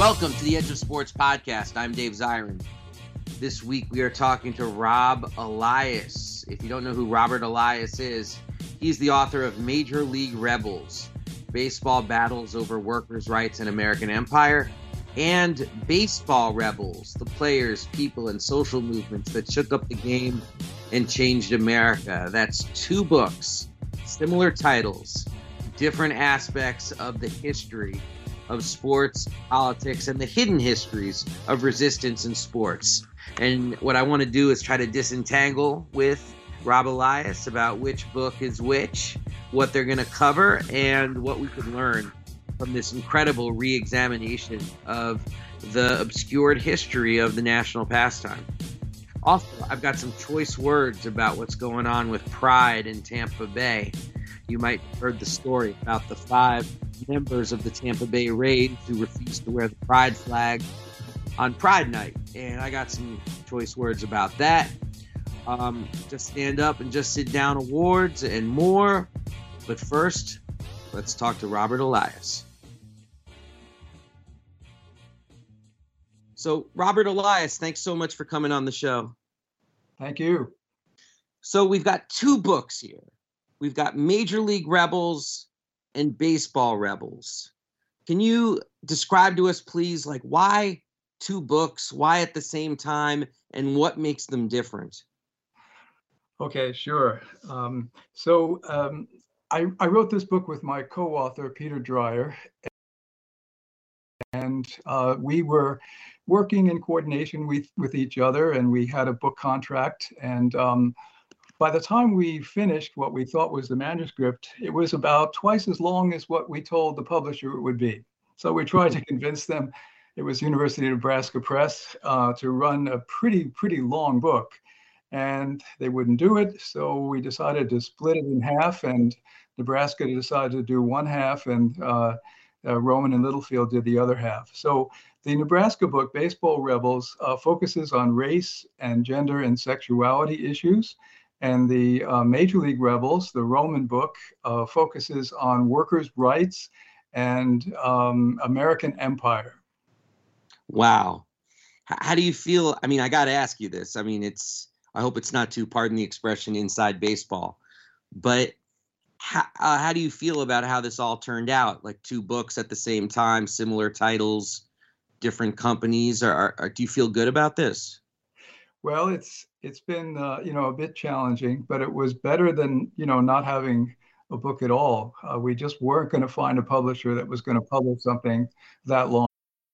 Welcome to the Edge of Sports podcast. I'm Dave Zirin. This week we are talking to Rob Elias. If you don't know who Robert Elias is, he's the author of Major League Rebels Baseball Battles Over Workers' Rights in American Empire and Baseball Rebels, the players, people, and social movements that shook up the game and changed America. That's two books, similar titles, different aspects of the history of sports, politics, and the hidden histories of resistance in sports. And what I want to do is try to disentangle with Rob Elias about which book is which, what they're going to cover, and what we could learn from this incredible re examination of the obscured history of the national pastime. Also, I've got some choice words about what's going on with pride in Tampa Bay. You might have heard the story about the five members of the Tampa Bay Rays who refused to wear the pride flag on Pride Night. And I got some choice words about that. Um, just stand up and just sit down awards and more. But first, let's talk to Robert Elias. So, Robert Elias, thanks so much for coming on the show. Thank you. So, we've got two books here. We've got Major League Rebels and Baseball Rebels. Can you describe to us, please, like why two books, why at the same time, and what makes them different? Okay, sure. Um, so um, I, I, wrote this book with my co-author Peter Dreier, and uh, we were working in coordination with with each other, and we had a book contract. And um, by the time we finished what we thought was the manuscript, it was about twice as long as what we told the publisher it would be. So we tried to convince them. It was University of Nebraska Press uh, to run a pretty pretty long book and they wouldn't do it. So we decided to split it in half, and Nebraska decided to do one half, and uh, uh, Rowman and Littlefield did the other half. So the Nebraska book, Baseball Rebels, uh, focuses on race and gender and sexuality issues. And the uh, Major League Rebels, the Rowman book, uh, focuses on workers' rights and um, American empire. Wow. How do you feel? I mean, I got to ask you this. I mean, it's I hope it's not too, pardon the expression, inside baseball. But how, uh, how do you feel about how this all turned out? Like two books at the same time, similar titles, different companies. Or, or do you feel good about this? Well, it's it's been uh, you know a bit challenging, but it was better than you know not having a book at all. Uh, we just weren't going to find a publisher that was going to publish something that long.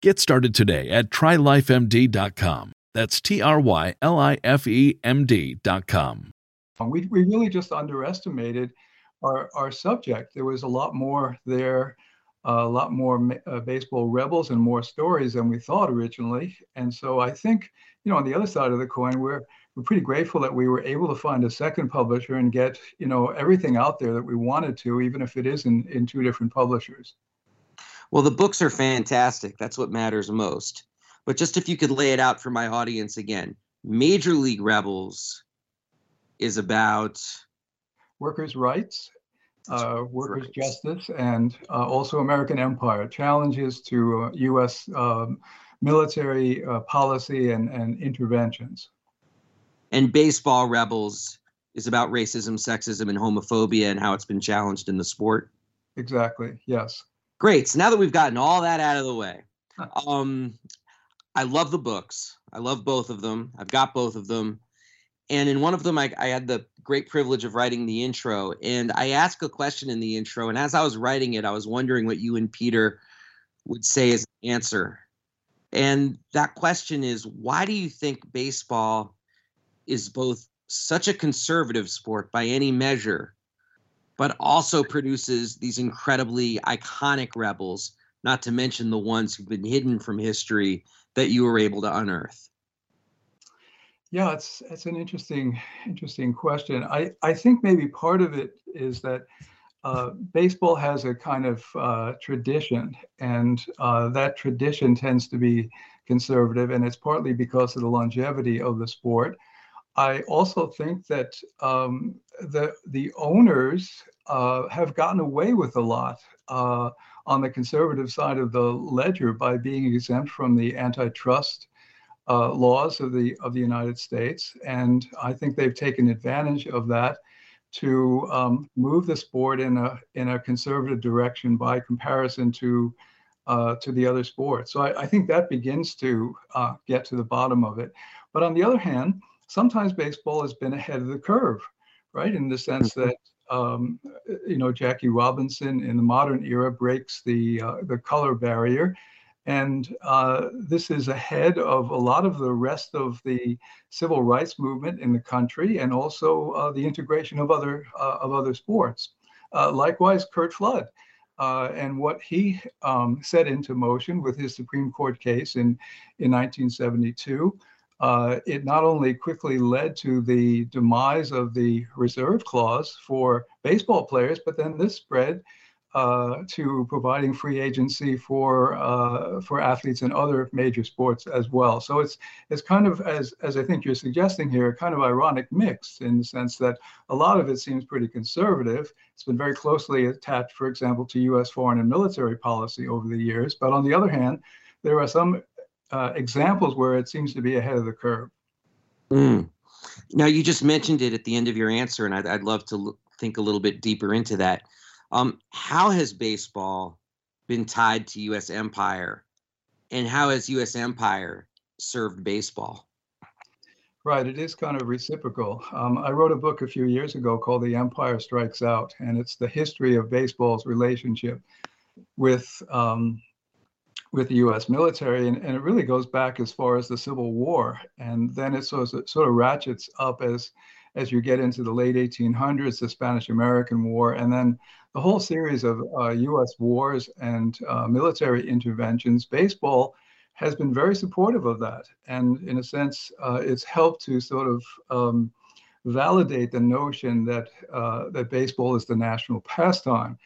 Get started today at trylifemd.com. That's T R Y L I F E M D.com. We, we really just underestimated our, our subject. There was a lot more there, uh, a lot more uh, baseball rebels and more stories than we thought originally. And so I think, you know, on the other side of the coin, we're, we're pretty grateful that we were able to find a second publisher and get, you know, everything out there that we wanted to, even if it is in, in two different publishers. Well, the books are fantastic. That's what matters most. But just if you could lay it out for my audience again Major League Rebels, is about workers' rights, uh, workers' rights. justice, and uh, also American empire, challenges to uh, U.S. Um, military uh, policy and, and interventions. And Baseball Rebels is about racism, sexism, and homophobia and how it's been challenged in the sport. Exactly, yes. Great. So now that we've gotten all that out of the way, um, I love the books. I love both of them. I've got both of them. And in one of them, I, I had the great privilege of writing the intro. And I asked a question in the intro. And as I was writing it, I was wondering what you and Peter would say as an answer. And that question is why do you think baseball is both such a conservative sport by any measure, but also produces these incredibly iconic rebels, not to mention the ones who've been hidden from history that you were able to unearth? Yeah, it's it's an interesting interesting question. I I think maybe part of it is that uh, baseball has a kind of uh, tradition, and uh, that tradition tends to be conservative, and it's partly because of the longevity of the sport. I also think that um, the the owners uh, have gotten away with a lot uh, on the conservative side of the ledger by being exempt from the antitrust uh, laws of the of the United States, and I think they've taken advantage of that to um, move the sport in a in a conservative direction by comparison to uh, to the other sports. So I, I think that begins to uh, get to the bottom of it. But on the other hand, sometimes baseball has been ahead of the curve, right? In the sense mm-hmm. that um, you know Jackie Robinson in the modern era breaks the uh, the color barrier and uh, this is ahead of a lot of the rest of the civil rights movement in the country and also uh, the integration of other, uh, of other sports. Uh, likewise, Curt Flood. Uh, and what he um, set into motion with his Supreme Court case in, in 1972 uh, it not only quickly led to the demise of the reserve clause for baseball players, but then this spread uh, to providing free agency for uh, for athletes in other major sports as well. So it's it's kind of as as I think you're suggesting here, a kind of ironic mix in the sense that a lot of it seems pretty conservative. It's been very closely attached, for example, to U.S. foreign and military policy over the years. But on the other hand, there are some uh, examples where it seems to be ahead of the curve. Mm. Now you just mentioned it at the end of your answer, and I'd, I'd love to think a little bit deeper into that. Um, how has baseball been tied to U.S. empire, and how has U.S. empire served baseball? Right, it is kind of reciprocal. Um, I wrote a book a few years ago called The Empire Strikes Out, and it's the history of baseball's relationship with um, with the U.S. military, and, and, it really goes back as far as the Civil War, and then it sort of, sort of ratchets up as as you get into the late 1800s, the Spanish-American War, and then the whole series of uh, U.S. wars and uh, military interventions, baseball has been very supportive of that. And in a sense, uh, it's helped to sort of um, validate the notion that, uh, that baseball is the national pastime.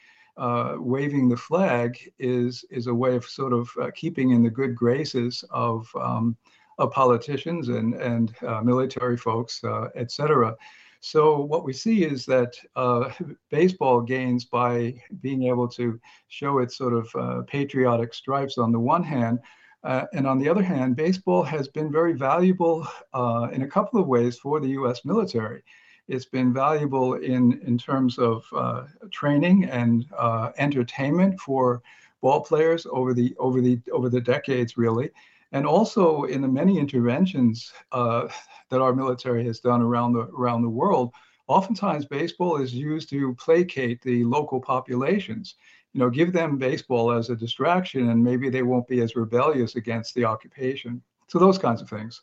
Uh, waving the flag is, is a way of sort of uh, keeping in the good graces of, um, of politicians and, and military folks, et cetera. So what we see is that uh, baseball gains by being able to show its sort of uh, patriotic stripes on the one hand, uh, and on the other hand, baseball has been very valuable uh, in a couple of ways for the U.S. military. It's been valuable in, in terms of uh, training and uh, entertainment for ball players over the over the over the decades, really and also in the many interventions uh, that our military has done around the around the world, oftentimes baseball is used to placate the local populations. You know, give them baseball as a distraction, and maybe they won't be as rebellious against the occupation. So those kinds of things.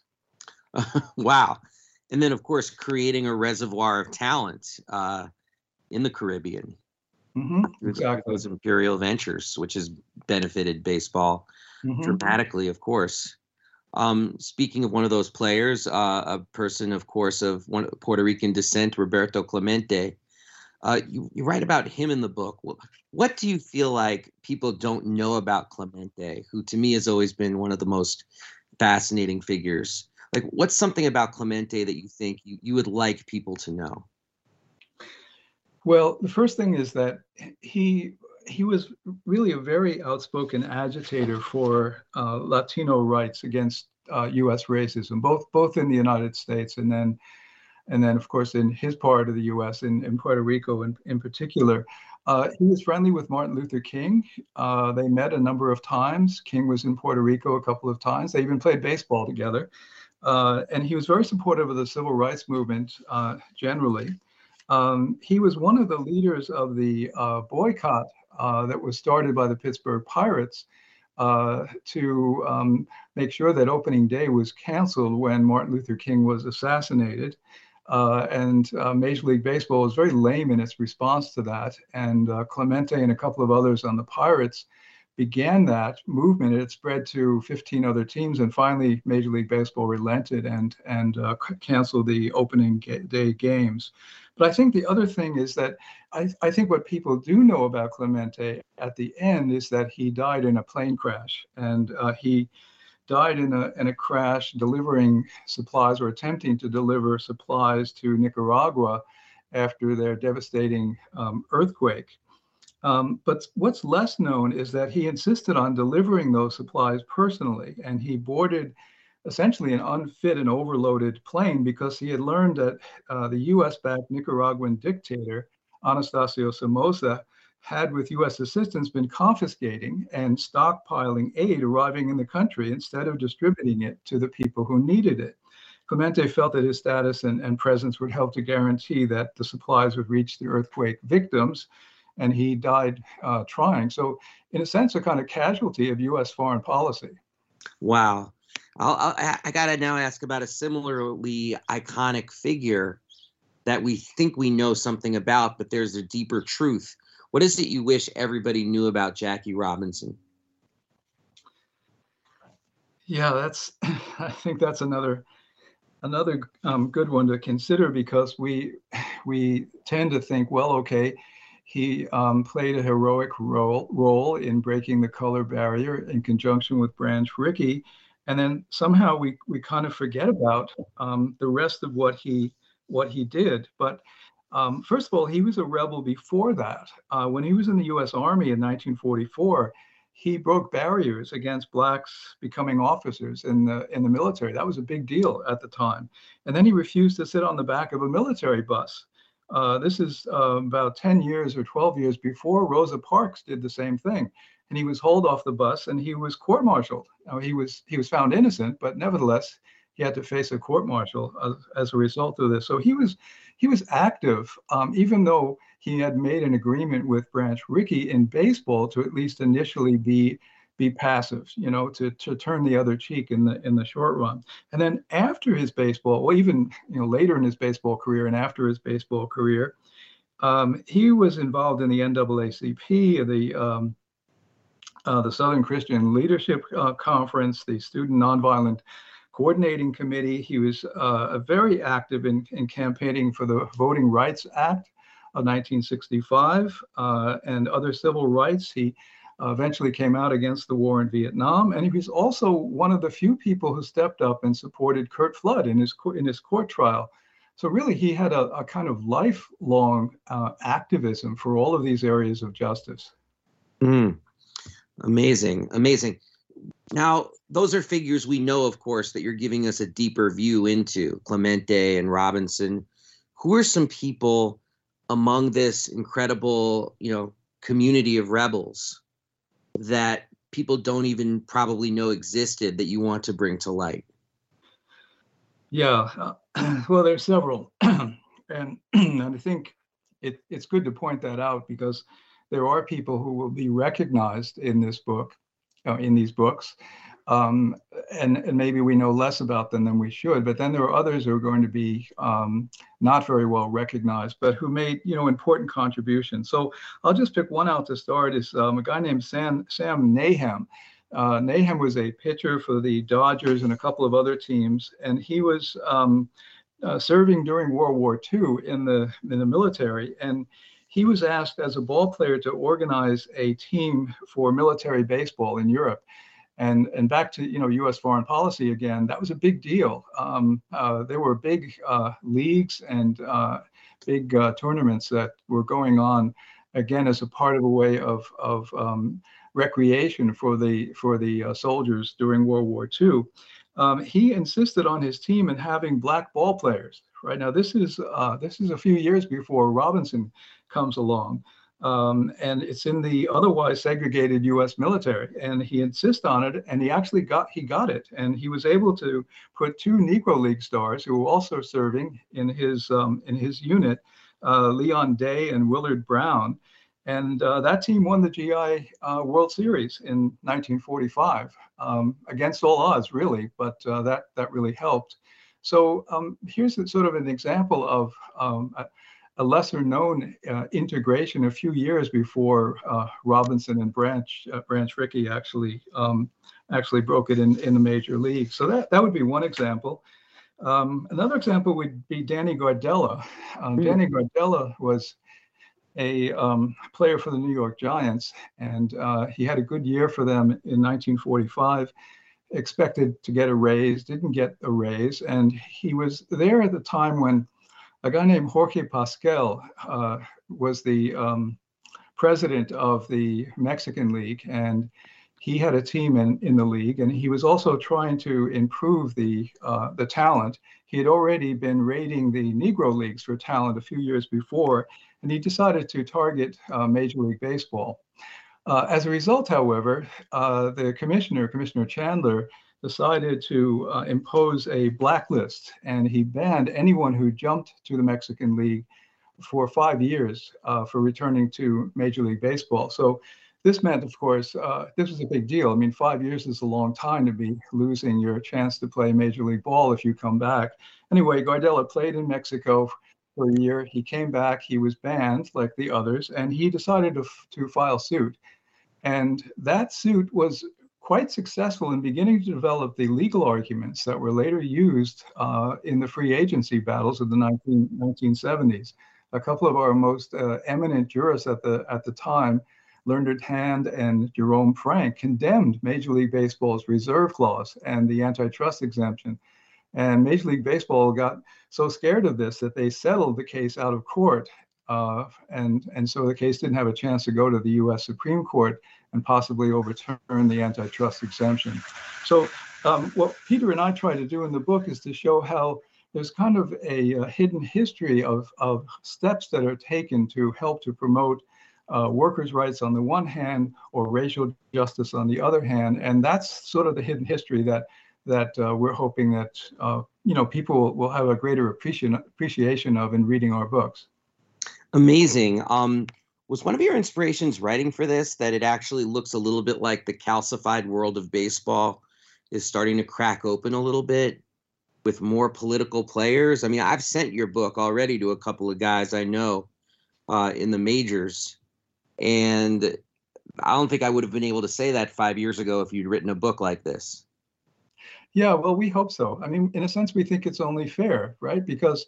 wow, and then of course creating a reservoir of talent uh, in the Caribbean. Mm-hmm, exactly. Those imperial ventures, which has benefited baseball mm-hmm. dramatically, of course. Um, speaking of one of those players, uh, a person, of course, of one Puerto Rican descent, Roberto Clemente. Uh, you, you, write about him in the book. What do you feel like people don't know about Clemente, who to me has always been one of the most fascinating figures? Like, what's something about Clemente that you think you, you would like people to know? Well, the first thing is that he he was really a very outspoken agitator for uh, Latino rights against uh, U.S. racism, both both in the United States and then and then of course in his part of the U.S. in, in Puerto Rico in, in particular. Uh, he was friendly with Martin Luther King. Uh, they met a number of times. King was in Puerto Rico a couple of times. They even played baseball together. Uh, and he was very supportive of the civil rights movement uh, generally. Um, he was one of the leaders of the uh, boycott uh, that was started by the Pittsburgh Pirates uh, to um, make sure that opening day was canceled when Martin Luther King was assassinated. Uh, and Major League Baseball was very lame in its response to that. And Clemente and a couple of others on the Pirates began that movement. It spread to 15 other teams, and finally, Major League Baseball relented and and uh, canceled the opening day games. But I think the other thing is that I, I think what people do know about Clemente at the end is that he died in a plane crash, and uh, he died in a in a crash delivering supplies or attempting to deliver supplies to Nicaragua after their devastating um, earthquake. Um, but what's less known is that he insisted on delivering those supplies personally, and he boarded essentially an unfit and overloaded plane because he had learned that uh, the US backed Nicaraguan dictator, Anastasio Somoza, had, with US assistance, been confiscating and stockpiling aid arriving in the country instead of distributing it to the people who needed it. Clemente felt that his status and, and presence would help to guarantee that the supplies would reach the earthquake victims and he died uh, trying. So, in a sense, a kind of casualty of U.S. foreign policy. Wow. I'll, I'll, i got to now ask about a similarly iconic figure that we think we know something about, but there's a deeper truth. What is it you wish everybody knew about Jackie Robinson? Yeah, that's. I think that's another another um, good one to consider because we we tend to think, well, okay, he um, played a heroic role, role in breaking the color barrier in conjunction with Branch Rickey. And then somehow we, we kind of forget about um, the rest of what he what he did. But um, first of all, he was a rebel before that. Uh, when he was in the U.S. Army in 1944, he broke barriers against blacks becoming officers in the in the military. That was a big deal at the time. And then he refused to sit on the back of a military bus. Uh, this is uh, about 10 years or 12 years before Rosa Parks did the same thing. And he was hauled off the bus and he was court martialed. He was he was found innocent, but nevertheless, he had to face a court martial as, as a result of this. So he was he was active, um, even though he had made an agreement with Branch Rickey in baseball to at least initially be be passive, you know, to, to turn the other cheek in the in the short run. And then after his baseball, well, even you know later in his baseball career and after his baseball career, um, he was involved in the NAACP, the um, uh, the Southern Christian Leadership uh, Conference, the Student Nonviolent Coordinating Committee. He was uh, very active in, in campaigning for the Voting Rights Act of 1965 uh, and other civil rights. He uh, eventually came out against the war in Vietnam, and he was also one of the few people who stepped up and supported Curt Flood in his in his court trial. So really, he had a, a kind of lifelong uh, activism for all of these areas of justice. Mm. Amazing, amazing. Now, those are figures we know, of course, that you're giving us a deeper view into Clemente and Robinson. Who are some people among this incredible, you know, community of rebels that people don't even probably know existed that you want to bring to light? Yeah, uh, well, there's several, and and I think it, it's good to point that out because there are people who will be recognized in this book, uh, in these books, um, and, and maybe we know less about them than we should. But then there are others who are going to be um, not very well recognized, but who made you know important contributions. So I'll just pick one out to start. Is um, a guy named Sam Sam Nahem. Uh, Nahem was a pitcher for the Dodgers and a couple of other teams, and he was um, uh, serving during World War II in the in the military and he was asked as a ball player to organize a team for military baseball in Europe. And and back to you know U.S. foreign policy again. That was a big deal. Um, uh, there were big uh, leagues and uh, big uh, tournaments that were going on again as a part of a way of of um, recreation for the for the uh, soldiers during World War II. Um, he insisted on his team in having black ball players. Right now, this is uh, this is a few years before Robinson comes along. Um, and it's in the otherwise segregated U.S. military. And he insists on it, and he actually got he got it, and he was able to put two Negro League stars who were also serving in his um, in his unit, uh, Leon Day and Willard Brown, and uh, that team won the GI uh, World Series in 1945 um, against all odds, really, but uh, that that really helped. So um, here's sort of an example of um, a lesser known uh, integration a few years before uh, Robinson and Branch uh, Branch Rickey actually um, actually broke it in, in the major league. So that, that would be one example. Um, another example would be Danny Gardella. Mm. Danny Gardella was a um, player for the New York Giants, and uh, he had a good year for them in 1945. Expected to get a raise, didn't get a raise, and he was there at the time when a guy named Jorge Pasquel uh, was the um, president of the Mexican League, and he had a team in, in the league, and he was also trying to improve the uh, the talent. He had already been raiding the Negro leagues for talent a few years before, and he decided to target uh, Major League Baseball. Uh, as a result, however, uh, the commissioner, Commissioner Chandler, decided to uh, impose a blacklist and he banned anyone who jumped to the Mexican League for five years uh, for returning to Major League Baseball. So this meant, of course, uh, this was a big deal. I mean, five years is a long time to be losing your chance to play Major League Ball if you come back. Anyway, Gardella played in Mexico for a year. He came back, he was banned like the others, and he decided to, to file suit. And that suit was quite successful in beginning to develop the legal arguments that were later used uh, in the free agency battles of the 19, 1970s. A couple of our most uh, eminent jurists at the at the time, Learned Hand and Jerome Frank, condemned Major League Baseball's reserve clause and the antitrust exemption. And Major League Baseball got so scared of this that they settled the case out of court. Uh, and, and so the case didn't have a chance to go to the US Supreme Court and possibly overturn the antitrust exemption. So, um, what Peter and I try to do in the book is to show how there's kind of a, a hidden history of, of steps that are taken to help to promote uh, workers' rights on the one hand or racial justice on the other hand. And that's sort of the hidden history that that uh, we're hoping that uh, you know people will have a greater appreciation appreciation of in reading our books. Amazing. Um, was one of your inspirations writing for this that it actually looks a little bit like the calcified world of baseball is starting to crack open a little bit with more political players? I mean, I've sent your book already to a couple of guys I know uh, in the majors, and I don't think I would have been able to say that five years ago if you'd written a book like this. Yeah, well, we hope so. I mean, in a sense, we think it's only fair, right? Because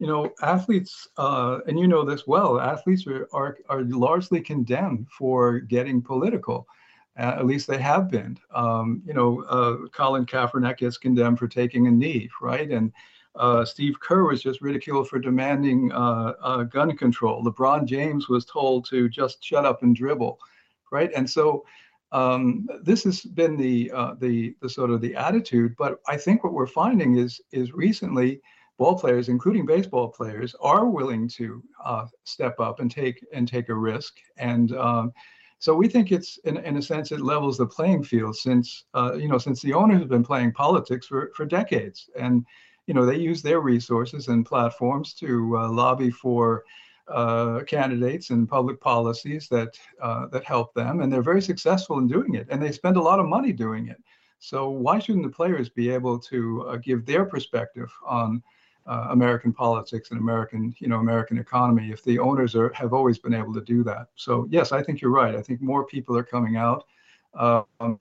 you know, athletes, uh, and you know this well, athletes are, are, are largely condemned for getting political. Uh, at least they have been. Um, you know, uh, Colin Kaepernick gets condemned for taking a knee, right? And uh, Steve Kerr was just ridiculed for demanding uh, uh, gun control. LeBron James was told to just shut up and dribble, right? And so um, this has been the, the the sort of the attitude. But I think what we're finding is is recently ball players, including baseball players, are willing to uh, step up and take and take a risk. And um, so we think it's in, in a sense it levels the playing field since uh, you know since the owners have been playing politics for for decades, and you know they use their resources and platforms to uh, lobby for. Uh, candidates and public policies that uh, that help them, and they're very successful in doing it, and they spend a lot of money doing it. So why shouldn't the players be able to uh, give their perspective on uh, American politics and American, you know, American economy if the owners are have always been able to do that. So yes, I think you're right. I think more people are coming out. Um,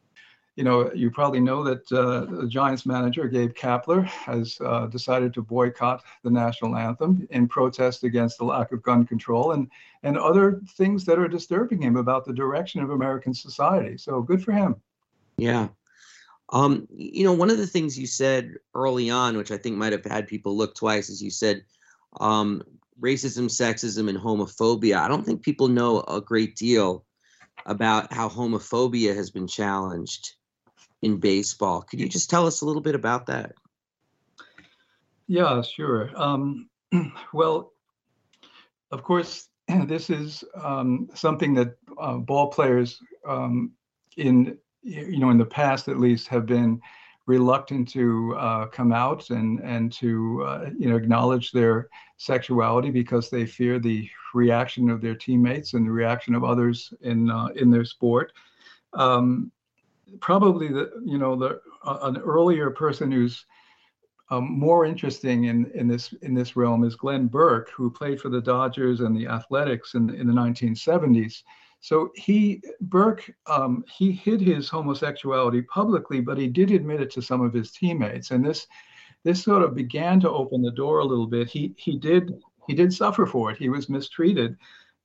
you know, you probably know that uh, the Giants manager Gabe Kapler has uh, decided to boycott the national anthem in protest against the lack of gun control and and other things that are disturbing him about the direction of American society. So good for him. Yeah. Um, you know, one of the things you said early on, which I think might have had people look twice, is you said um, racism, sexism, and homophobia. I don't think people know a great deal about how homophobia has been challenged in baseball. Could you just tell us a little bit about that? Yeah, sure. Um, well, of course, this is um, something that uh, ball players um, in you know in the past at least have been reluctant to uh, come out and and to uh, you know acknowledge their sexuality because they fear the reaction of their teammates and the reaction of others in uh, in their sport. Um, probably the you know the uh, an earlier person who's um, more interesting in, in this in this realm is Glenn Burke, who played for the Dodgers and the Athletics in, in the 1970s. So he Burke um, he hid his homosexuality publicly, but he did admit it to some of his teammates, and this this sort of began to open the door a little bit. He he did he did suffer for it. He was mistreated,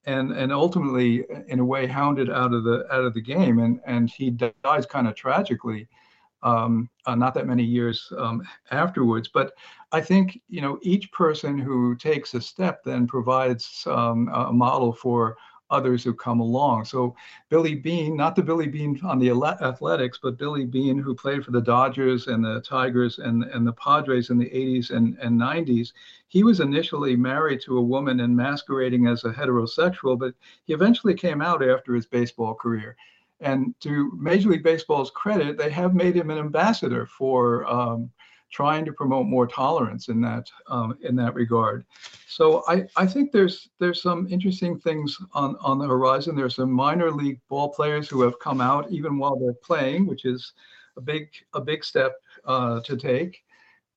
and and ultimately in a way hounded out of the out of the game, and and he dies kind of tragically um, uh, not that many years um, afterwards. But I think you know each person who takes a step then provides um, a model for others who come along. So Billy Bean, not the Billy Bean on the Athletics, but Billy Bean who played for the Dodgers and the Tigers and, and the Padres in the 80s and, and 90s, he was initially married to a woman and masquerading as a heterosexual, but he eventually came out after his baseball career. And to Major League Baseball's credit, they have made him an ambassador for um, trying to promote more tolerance in that um, in that regard. So I, I think there's there's some interesting things on, on the horizon. There's some minor league ball players who have come out even while they're playing, which is a big a big step uh, to take.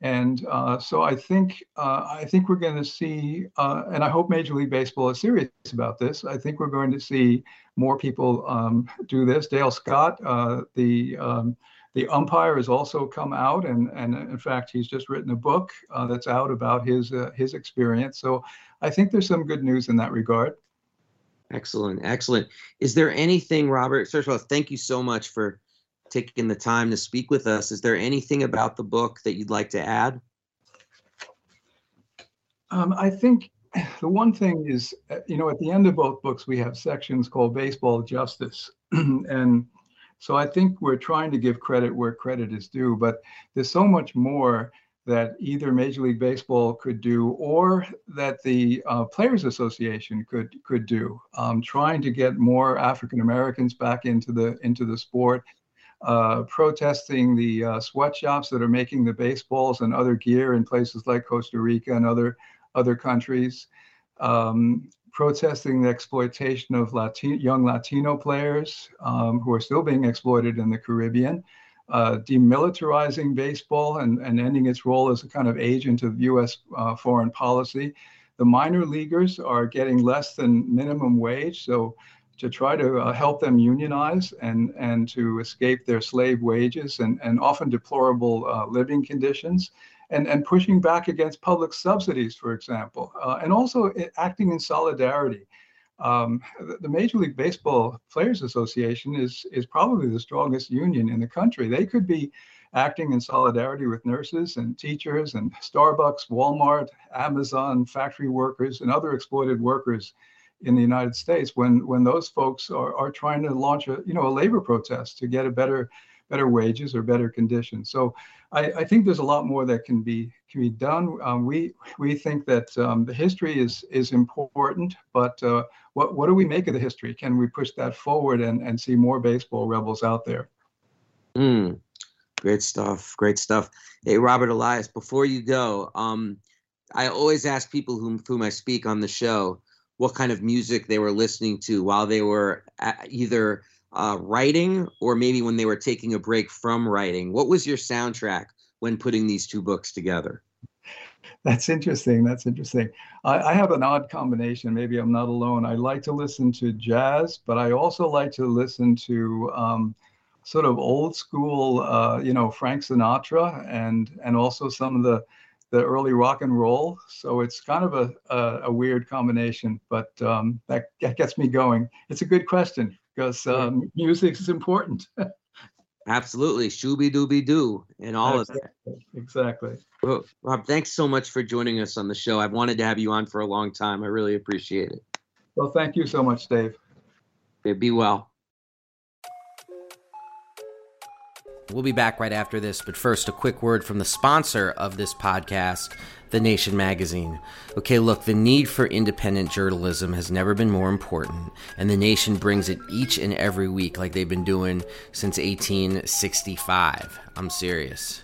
And uh, so I think uh, I think we're going to see, uh, and I hope Major League Baseball is serious about this. I think we're going to see more people um, do this. Dale Scott, uh, the um, the umpire, has also come out, and and in fact, he's just written a book uh, that's out about his uh, his experience. So I think there's some good news in that regard. Excellent, excellent. Is there anything, Robert? First of all, thank you so much for taking the time to speak with us. Is there anything about the book that you'd like to add? Um, I think the one thing is, uh, you know, at the end of both books, we have sections called Baseball Justice. and so I think we're trying to give credit where credit is due, but there's so much more that either Major League Baseball could do or that the uh, Players Association could could do, um, trying to get more African Americans back into the into the sport uh, protesting the uh, sweatshops that are making the baseballs and other gear in places like Costa Rica and other other countries, um, protesting the exploitation of young Latino players um, who are still being exploited in the Caribbean, uh, demilitarizing baseball and, and ending its role as a kind of agent of U.S. Uh, foreign policy. The minor leaguers are getting less than minimum wage, so to try to uh, help them unionize and, and to escape their slave wages and, and often deplorable uh, living conditions, and, and pushing back against public subsidies, for example, uh, and also acting in solidarity. Um, the Major League Baseball Players Association is, is probably the strongest union in the country. They could be acting in solidarity with nurses and teachers and Starbucks, Walmart, Amazon, factory workers, and other exploited workers in the United States when when those folks are, are trying to launch a you know a labor protest to get a better better wages or better conditions. So I, I think there's a lot more that can be can be done. Um, we we think that um, the history is is important, but uh, what what do we make of the history? Can we push that forward and and see more baseball rebels out there? Mm, great stuff. Great stuff. Hey, Robert Elias, before you go, um, I always ask people whom whom I speak on the show what kind of music they were listening to while they were either uh, writing or maybe when they were taking a break from writing. What was your soundtrack when putting these two books together? That's interesting. That's interesting. I, I, have an odd combination. Maybe I'm not alone. I like to listen to jazz, but I also like to listen to um, sort of old school, uh, you know, Frank Sinatra and and also some of the the early rock and roll. So it's kind of a, a, a weird combination, but um, that, that, gets me going. It's a good question because um, music is important. Absolutely, shooby dooby doo, and all exactly. of that. Exactly. Well, Rob, thanks so much for joining us on the show. I've wanted to have you on for a long time. I really appreciate it. Well, thank you so much, Dave. Okay, be well. We'll be back right after this, but first, a quick word from the sponsor of this podcast, The Nation magazine. Okay, look, the need for independent journalism has never been more important, and The Nation brings it each and every week like they've been doing since 1865. I'm serious.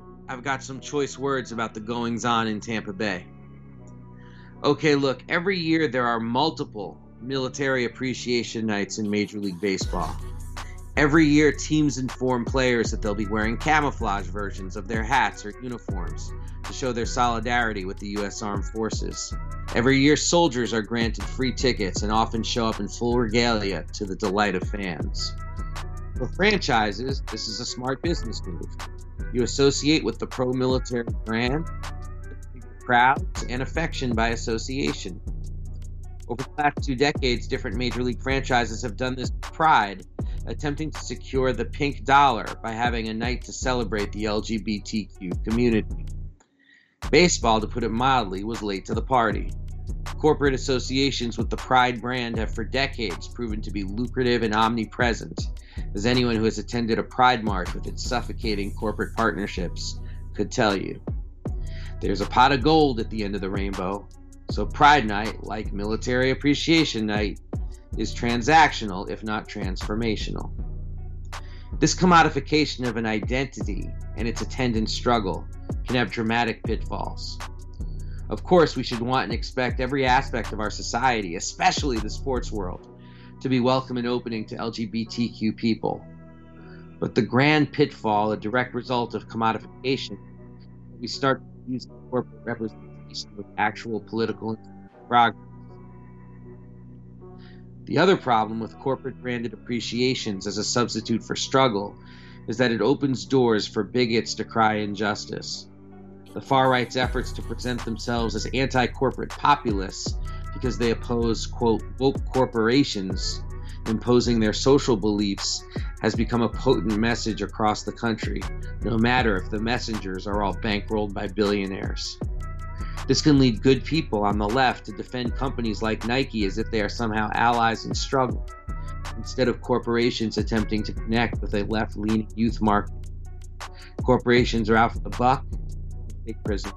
I've got some choice words about the goings on in Tampa Bay. Okay, look, every year there are multiple military appreciation nights in Major League Baseball. Every year, teams inform players that they'll be wearing camouflage versions of their hats or uniforms to show their solidarity with the U.S. Armed Forces. Every year, soldiers are granted free tickets and often show up in full regalia to the delight of fans. For franchises, this is a smart business move. You associate with the pro military brand, crowds, and affection by association. Over the last two decades, different major league franchises have done this with pride, attempting to secure the pink dollar by having a night to celebrate the LGBTQ community. Baseball, to put it mildly, was late to the party. Corporate associations with the Pride brand have for decades proven to be lucrative and omnipresent, as anyone who has attended a Pride March with its suffocating corporate partnerships could tell you. There's a pot of gold at the end of the rainbow, so Pride Night, like Military Appreciation Night, is transactional if not transformational. This commodification of an identity and its attendant struggle can have dramatic pitfalls. Of course, we should want and expect every aspect of our society, especially the sports world, to be welcome and opening to LGBTQ people. But the grand pitfall, a direct result of commodification, we start using corporate representation with actual political progress. The other problem with corporate branded appreciations as a substitute for struggle is that it opens doors for bigots to cry injustice. The far right's efforts to present themselves as anti corporate populists because they oppose, quote, woke corporations imposing their social beliefs has become a potent message across the country, no matter if the messengers are all bankrolled by billionaires. This can lead good people on the left to defend companies like Nike as if they are somehow allies in struggle, instead of corporations attempting to connect with a left leaning youth market. Corporations are out for the buck, take.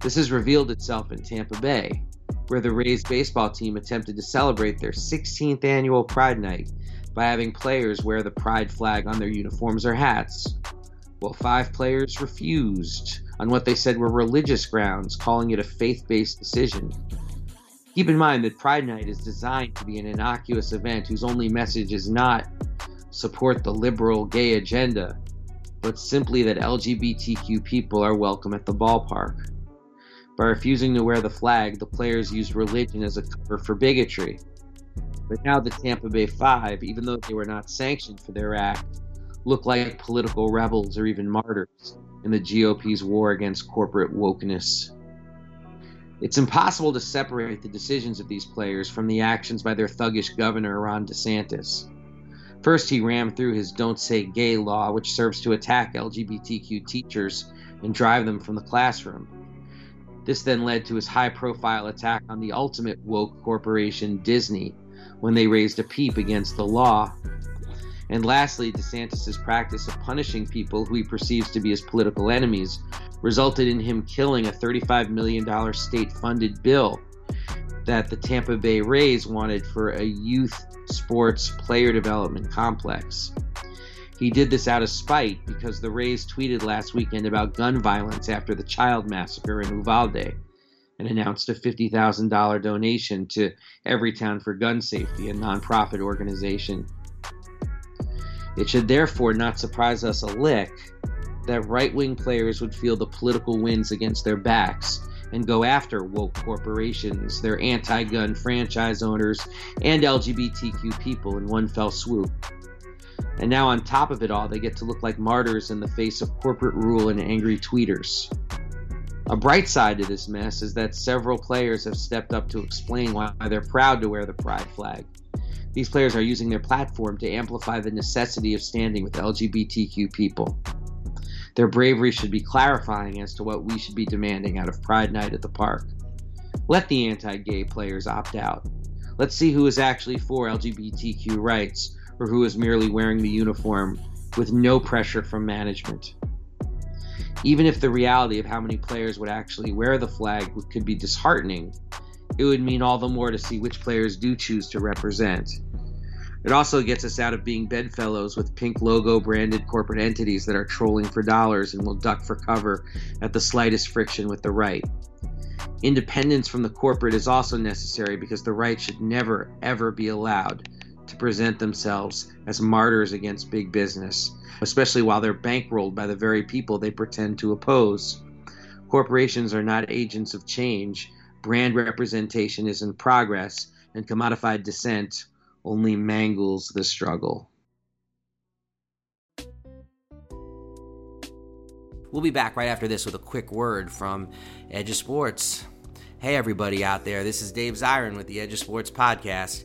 This has revealed itself in Tampa Bay, where the Rays baseball team attempted to celebrate their 16th annual Pride Night by having players wear the Pride flag on their uniforms or hats. Well, five players refused on what they said were religious grounds, calling it a faith based decision. Keep in mind that Pride Night is designed to be an innocuous event whose only message is not support the liberal gay agenda, but simply that LGBTQ people are welcome at the ballpark. By refusing to wear the flag, the players used religion as a cover for bigotry. But now the Tampa Bay Five, even though they were not sanctioned for their act, look like political rebels or even martyrs in the GOP's war against corporate wokeness. It's impossible to separate the decisions of these players from the actions by their thuggish governor, Ron DeSantis. First, he rammed through his Don't Say Gay law, which serves to attack LGBTQ teachers and drive them from the classroom. This then led to his high profile attack on the ultimate woke corporation, Disney, when they raised a peep against the law. And lastly, DeSantis' practice of punishing people who he perceives to be his political enemies resulted in him killing a $35 million state funded bill that the Tampa Bay Rays wanted for a youth sports player development complex. He did this out of spite because the Rays tweeted last weekend about gun violence after the child massacre in Uvalde and announced a $50,000 donation to Everytown for Gun Safety, a nonprofit organization. It should therefore not surprise us a lick that right wing players would feel the political winds against their backs and go after woke corporations, their anti gun franchise owners, and LGBTQ people in one fell swoop. And now, on top of it all, they get to look like martyrs in the face of corporate rule and angry tweeters. A bright side to this mess is that several players have stepped up to explain why they're proud to wear the pride flag. These players are using their platform to amplify the necessity of standing with LGBTQ people. Their bravery should be clarifying as to what we should be demanding out of Pride Night at the park. Let the anti gay players opt out. Let's see who is actually for LGBTQ rights or who is merely wearing the uniform with no pressure from management. Even if the reality of how many players would actually wear the flag could be disheartening, it would mean all the more to see which players do choose to represent. It also gets us out of being bedfellows with pink logo branded corporate entities that are trolling for dollars and will duck for cover at the slightest friction with the right. Independence from the corporate is also necessary because the right should never, ever be allowed to present themselves as martyrs against big business, especially while they're bankrolled by the very people they pretend to oppose. Corporations are not agents of change, brand representation is in progress, and commodified dissent only mangles the struggle. We'll be back right after this with a quick word from Edge of Sports. Hey, everybody out there, this is Dave Zirin with the Edge of Sports podcast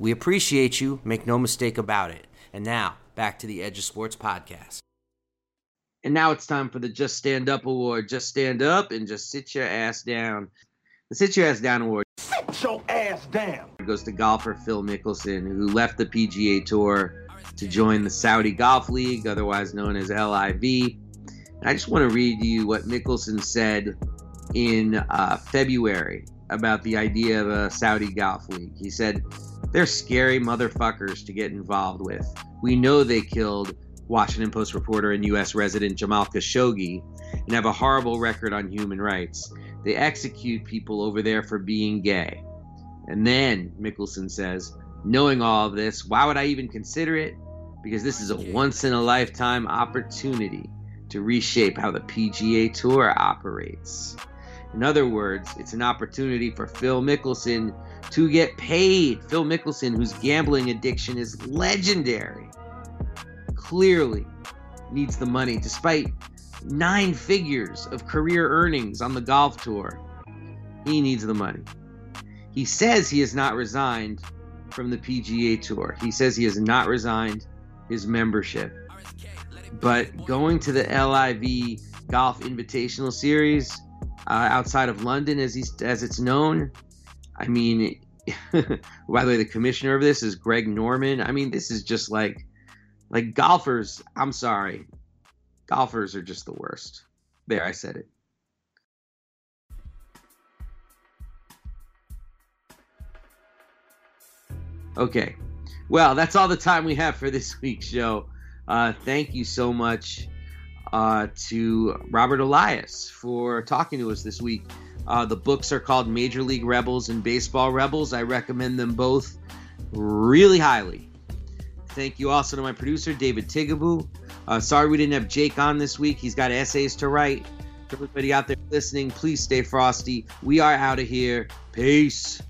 we appreciate you, make no mistake about it. And now, back to the Edge of Sports podcast. And now it's time for the Just Stand Up Award. Just stand up and just sit your ass down. The Sit Your Ass Down Award. Sit your ass down. It goes to golfer Phil Mickelson, who left the PGA Tour to join the Saudi Golf League, otherwise known as LIV. And I just want to read you what Mickelson said in uh, February about the idea of a Saudi Golf League. He said, they're scary motherfuckers to get involved with. We know they killed Washington Post reporter and U.S. resident Jamal Khashoggi and have a horrible record on human rights. They execute people over there for being gay. And then, Mickelson says, knowing all of this, why would I even consider it? Because this is a once in a lifetime opportunity to reshape how the PGA Tour operates. In other words, it's an opportunity for Phil Mickelson to get paid. Phil Mickelson, whose gambling addiction is legendary, clearly needs the money despite nine figures of career earnings on the golf tour. He needs the money. He says he has not resigned from the PGA Tour. He says he has not resigned his membership. But going to the LIV Golf Invitational Series uh, outside of London, as he's, as it's known, I mean, by the way, the commissioner of this is Greg Norman. I mean, this is just like, like golfers. I'm sorry, golfers are just the worst. There, I said it. Okay. Well, that's all the time we have for this week's show. Uh, thank you so much uh, to Robert Elias for talking to us this week. Uh, the books are called Major League Rebels and Baseball Rebels. I recommend them both really highly. Thank you also to my producer, David Tigaboo. Uh, sorry we didn't have Jake on this week. He's got essays to write. Everybody out there listening, please stay frosty. We are out of here. Peace.